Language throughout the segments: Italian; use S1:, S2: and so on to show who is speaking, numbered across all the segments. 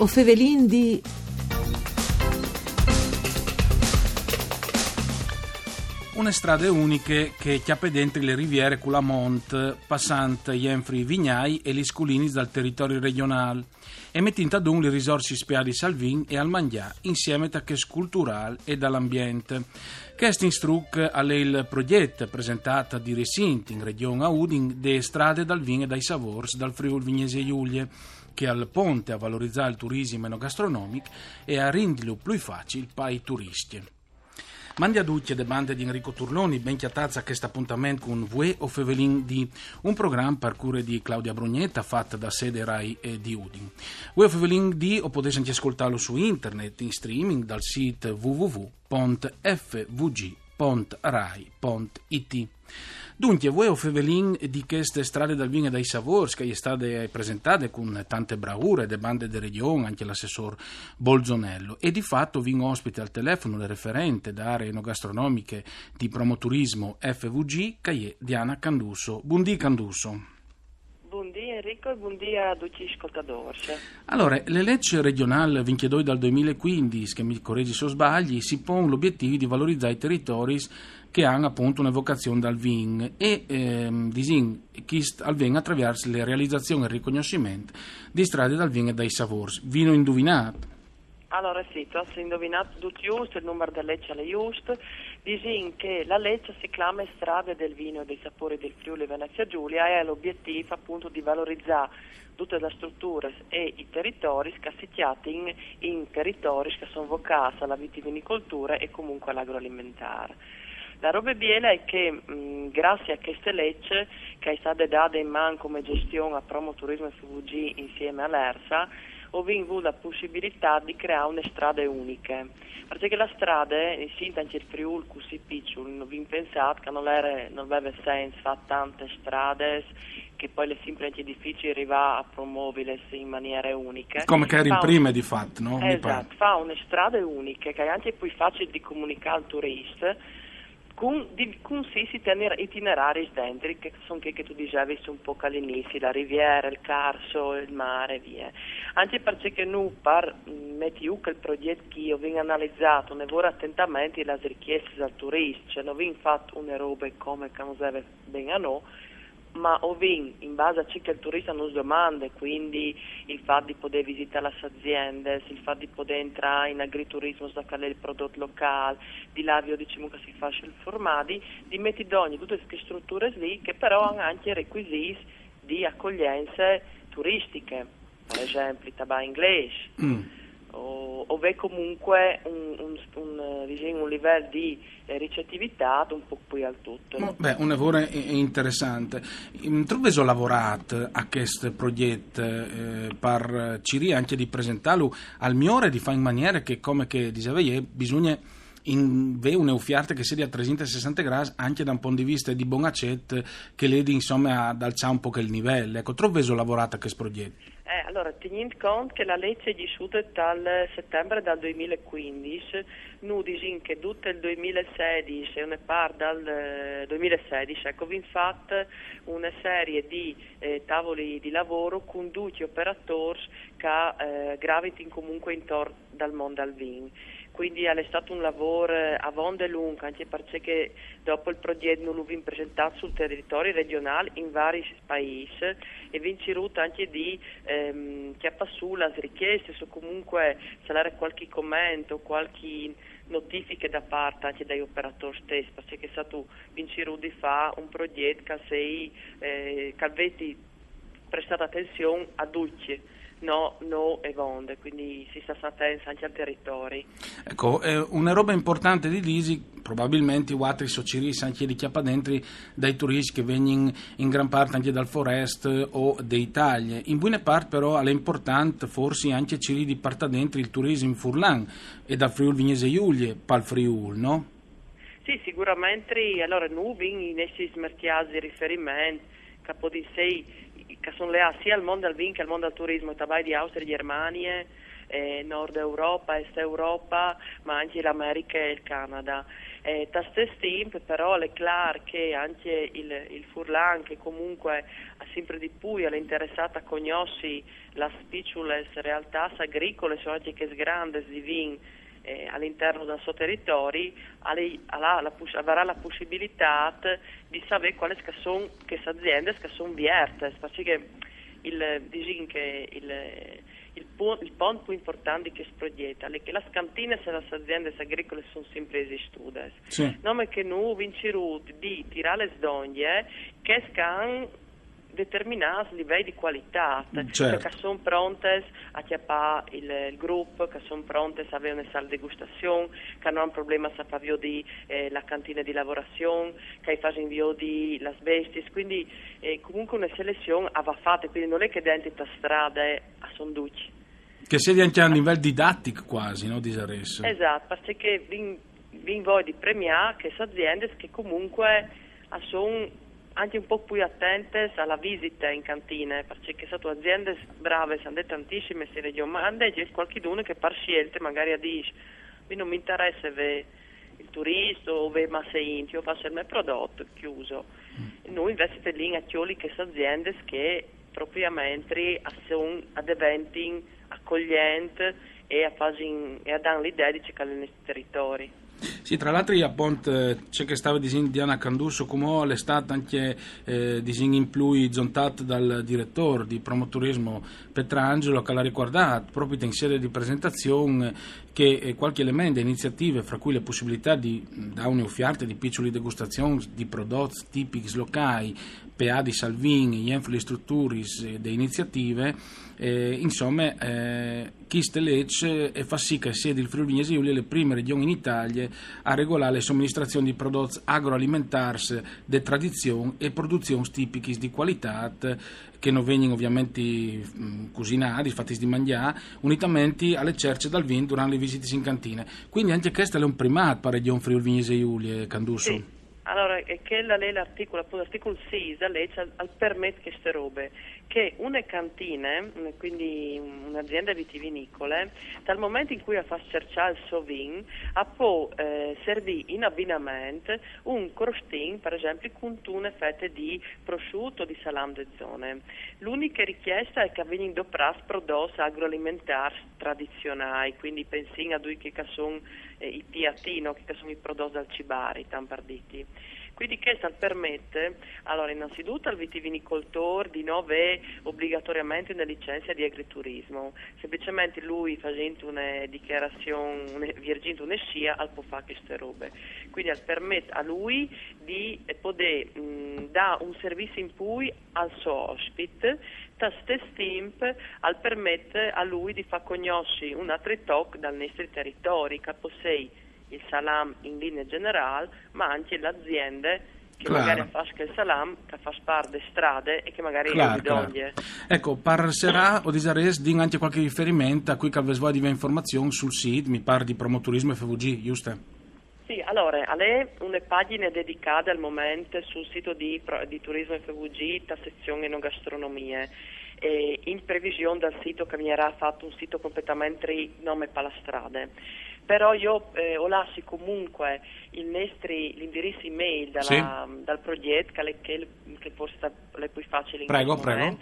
S1: O fevelin di...
S2: Une strade uniche che chiappe dentro le riviere Culamont, passant Jenfri Vignai e gli sculini dal territorio regionale e mettendo ad un le risorse spiali Salvin e al Mangià insieme a che culturale e dall'ambiente. Questo instruc è il progetto presentato di Resint in regione Udin de strade dal Vin e dai Savors dal Friuli Vignese Giulie che al ponte a valorizzare il turismo enogastronomico e a renderlo più facile per i turisti. Mandi a tutti le bande di Enrico Turloni, ben chiatazza a questo appuntamento con Vue o Fevelin di un programma per cure di Claudia Brugnetta fatto da sede RAI e di Udin. Vue o Fevelin di o potete anche ascoltarlo su internet in streaming dal sito www.fvg.rai.it. Dunque, voi o Fevelin di queste strade dal vino e dai savors che state presentate con tante bravure, de bande de regione, anche l'assessor Bolzonello, e di fatto vi ospite al telefono le referente da aree enogastronomiche di promoturismo FVG, che è Diana Canduso. Buondì Canduso.
S3: Enrico e buondì a tutti gli ascoltatori.
S2: Allora, le leggi regionali 22 dal 2015, che mi correggi se sbagli, si pone l'obiettivo di valorizzare i territori che hanno appunto un'evocazione dal VIN e ehm, disin al VIN attraverso le realizzazioni e il riconoscimento di strade dal VIN e dai savors. Vino indovinato.
S3: Allora sì, tu hai indovinato tutto giusto, il numero della legge è giusto. Disin che la legge si chiama Strade del vino e dei sapori del Friuli Venezia Giulia e ha l'obiettivo appunto di valorizzare tutte le strutture e i territori scassicchiati in, in territori che sono vocati alla vitivinicoltura e comunque all'agroalimentare. La roba bella è che mh, grazie a queste leggi che è stata data in mano come gestione a Promo Turismo FVG insieme all'ERSA, avuto la possibilità di creare una strada unica. Perché la strada, in anche il Friul così piccolo, non vi pensate che non, era, non aveva senso fare tante strade che poi le sempre anche difficili arrivare a promuoverle in maniera unica.
S2: Come che era in prima di fatto, no?
S3: Esatto, fa una strada unica che è anche più facile di comunicare al turista con, di, con sì itinerari dentro, che sono che, che tu dicevi un po' all'inizio, la riviera, il carso, il mare, via. Anche perché noi, per mettere il progetto che io vengo analizzato, ne vorrei attentamente le richieste dal turista, cioè non vengo fatto una roba come che non deve bene a noi, ma ovin, in base a ciò che il turista nos domanda, quindi il fatto di poter visitare le aziende, il fatto di poter entrare in agriturismo, sacare il prodotto locale, di lavio diciamo che si faccia il formati, di mettere d'ogni tutte queste strutture lì che però hanno anche requisiti di accoglienze turistiche, per esempio il tabà inglese. Mm o, o comunque un, un, un, diciamo, un, livello di eh, ricettività un po' più al tutto.
S2: Beh, un lavoro interessante. Tu hai lavorato a questo progetto eh, per Ciri anche di presentarlo al migliore di fare in maniera che, come che dicevi, bisogna in ve un'eufiarte che sia a 360 gradi anche da un punto di vista di bonacet che ledi insomma ad alzare un po' il livello. Ecco, tu hai lavorato a questo progetto?
S3: Eh, allora, tenendo conto che la legge è disciuta dal settembre del 2015, noi diciamo che tutto il 2016 e una parte dal 2016, ecco, vi fatto una serie di eh, tavoli di lavoro con gli operatori che eh, gravitano comunque intorno dal mondo al vin quindi è stato un lavoro a vonde lungo, anche perché dopo il progetto non l'abbiamo presentato sul territorio regionale in vari paesi e abbiamo cercato anche di ehm, su le richieste o comunque c'era qualche commento, qualche notifiche da parte anche dagli operatori stessi, perché è stato vincere di fare un progetto che sei eh, che avete prestato attenzione a tutti no, no e vonde, quindi si sta attenti anche al territorio.
S2: Ecco, eh, una roba importante di Lisi, probabilmente i altri sociris anche di chiappadentri dai turisti che vengono in gran parte anche dal Forest o d'Italia. In buona parte però è importante forse anche ciri di parte dentro il turismo in Furlan e da Friul Vignese Giulie, pal Friul, no?
S3: Sì, sicuramente, allora noi in essi smertiasi di riferimento, capo di sei che sono legati sia al mondo del vin che al mondo del turismo, tabai di Austria e Germania, eh, Nord Europa, Est Europa, ma anche l'America e il Canada. Eh, tempo però è chiaro che anche il, il Furlan che comunque ha sempre di più è interessato a conoscere le piccole realtà agricole, sono anche che grandi di vin eh, all'interno del suo territorio, avrà la, possibilità di sapere quali sono queste aziende che sono vierte, perché il, diciamo che il, il, il punto più importante che si proietta è che le cantine e le aziende agricole sono sempre esistute. Sì. Non è che noi vinciamo di tirare le sdoglie che scan determinati livelli di qualità, certo. che sono pronte a chiappare il, il, gruppo, che sono pronte a avere una sala di degustazione, che non hanno problema a fare di eh, la cantina di lavorazione, che fanno invio di las besties, quindi eh, comunque una selezione va fatta, quindi non è che dentro la strada a sonduci.
S2: Che sia anche a livello didattico quasi, no, di Saresso.
S3: Esatto, perché vi, vi voglio premiare queste aziende che comunque sono anche un po' più attente alla visita in cantina, perché sono aziende brave, sono tantissime, si le domande e c'è qualcuno che per scelte magari dice, mi non mi interessa il turista o ve ma sei io faccio il mio prodotto, chiuso. Mm. Noi invece lì a chioli che sono aziende che propriamente sono ad eventi accoglienti e a, e a dare l'idea di cercare nei territori.
S2: Sì, tra l'altro appunto eh, c'è che stava disegno Diana Candusso come l'estate anche eh, disegno in più zontato dal direttore di promoturismo Petrangelo che l'ha ricordato proprio in serie di presentazione che eh, qualche elemento, iniziative, fra cui le possibilità di da un'offerta di piccole degustazioni di prodotti tipici locali, PA di Salvini, gli infrastrutture e iniziative, eh, insomma, eh, Chiste Lecce e fa sì che sia il Friuli Vignesi Giulia le prime regioni in Italia a regolare le somministrazioni di prodotti agroalimentari di tradizione e produzioni tipiche di qualità che non vengono ovviamente mh, cucinati, fatti di mangiare, unitamente alle cerce dal vino durante le visite in cantina. Quindi anche questo è un primato per la regione Friuli Vignesi Giulia, Candusso.
S3: Sì. Allora, è che la lei l'articolo, l'articolo 6, la legge al permette queste robe, che una cantina, quindi un'azienda vitivinicole, dal momento in cui ha fatto cercare il suo vin, può eh, servire in abbinamento un crostin, per esempio, con una fetta di prosciutto o di salame de zone. L'unica richiesta è che vengono doprati prodotti agroalimentari tradizionali, quindi pensi a due che sono eh, i piatti, no? che sono i prodotti dal cibari, tamparditi. Quindi questo permette, allora innanzitutto al vitivinicoltore di non avere obbligatoriamente una licenza di agriturismo, semplicemente lui facendo una dichiarazione, una, virgendo una scia, al può fare queste robe. Quindi permette a lui di poter dare un servizio in più al suo ospite, stesso tempo al permette a lui di far conoscere un altro tocco dal nostro territorio, che possei il salam in linea generale, ma anche le aziende che claro. magari fanno il salam, che fanno parte delle strade e che magari claro, claro.
S2: Ecco, parlerà o disares di anche qualche riferimento a cui calvesvoa di informazioni sul sito, mi pare di promoturismo FVG, giusto?
S3: Sì, allora, a lei una pagina dedicata al momento sul sito di, di Turismo FVG, la sezione enogastronomie eh, in previsione del sito che verrà fatto un sito completamente nome palastrade. Però io eh, ho lasciato comunque nostri, l'indirizzo email dalla, sì. dal progetto che, che, che forse è più facile in
S2: prego, prego.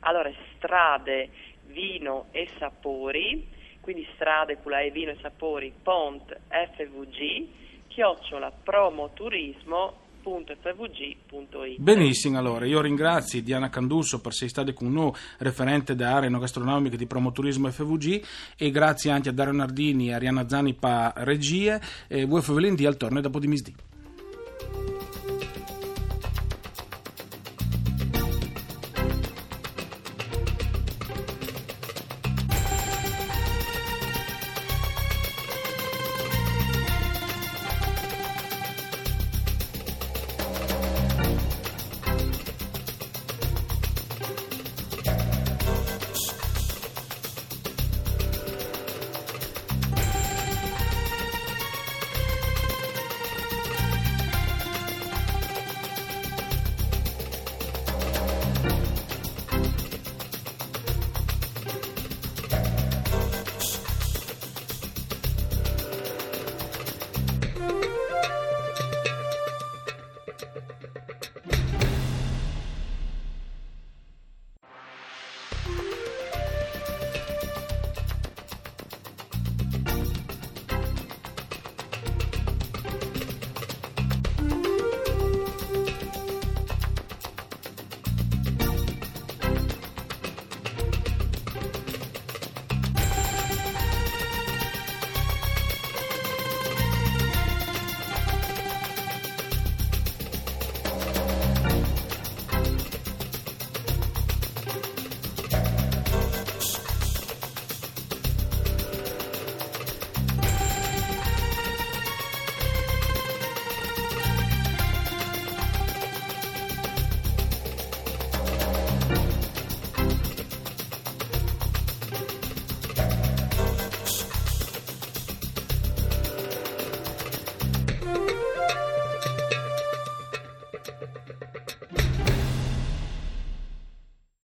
S3: Allora, strade, vino e sapori, quindi strade, culai, vino e sapori, pont, FVG, chiocciola promoturismo www.fvg.it
S2: Benissimo, allora io ringrazio Diana Candusso per essere stata con noi, referente da aree gastronomiche di promoturismo FVG e grazie anche a Dario Nardini e Arianna Zani per regie e voi Fevelin al torno dopo di misdì.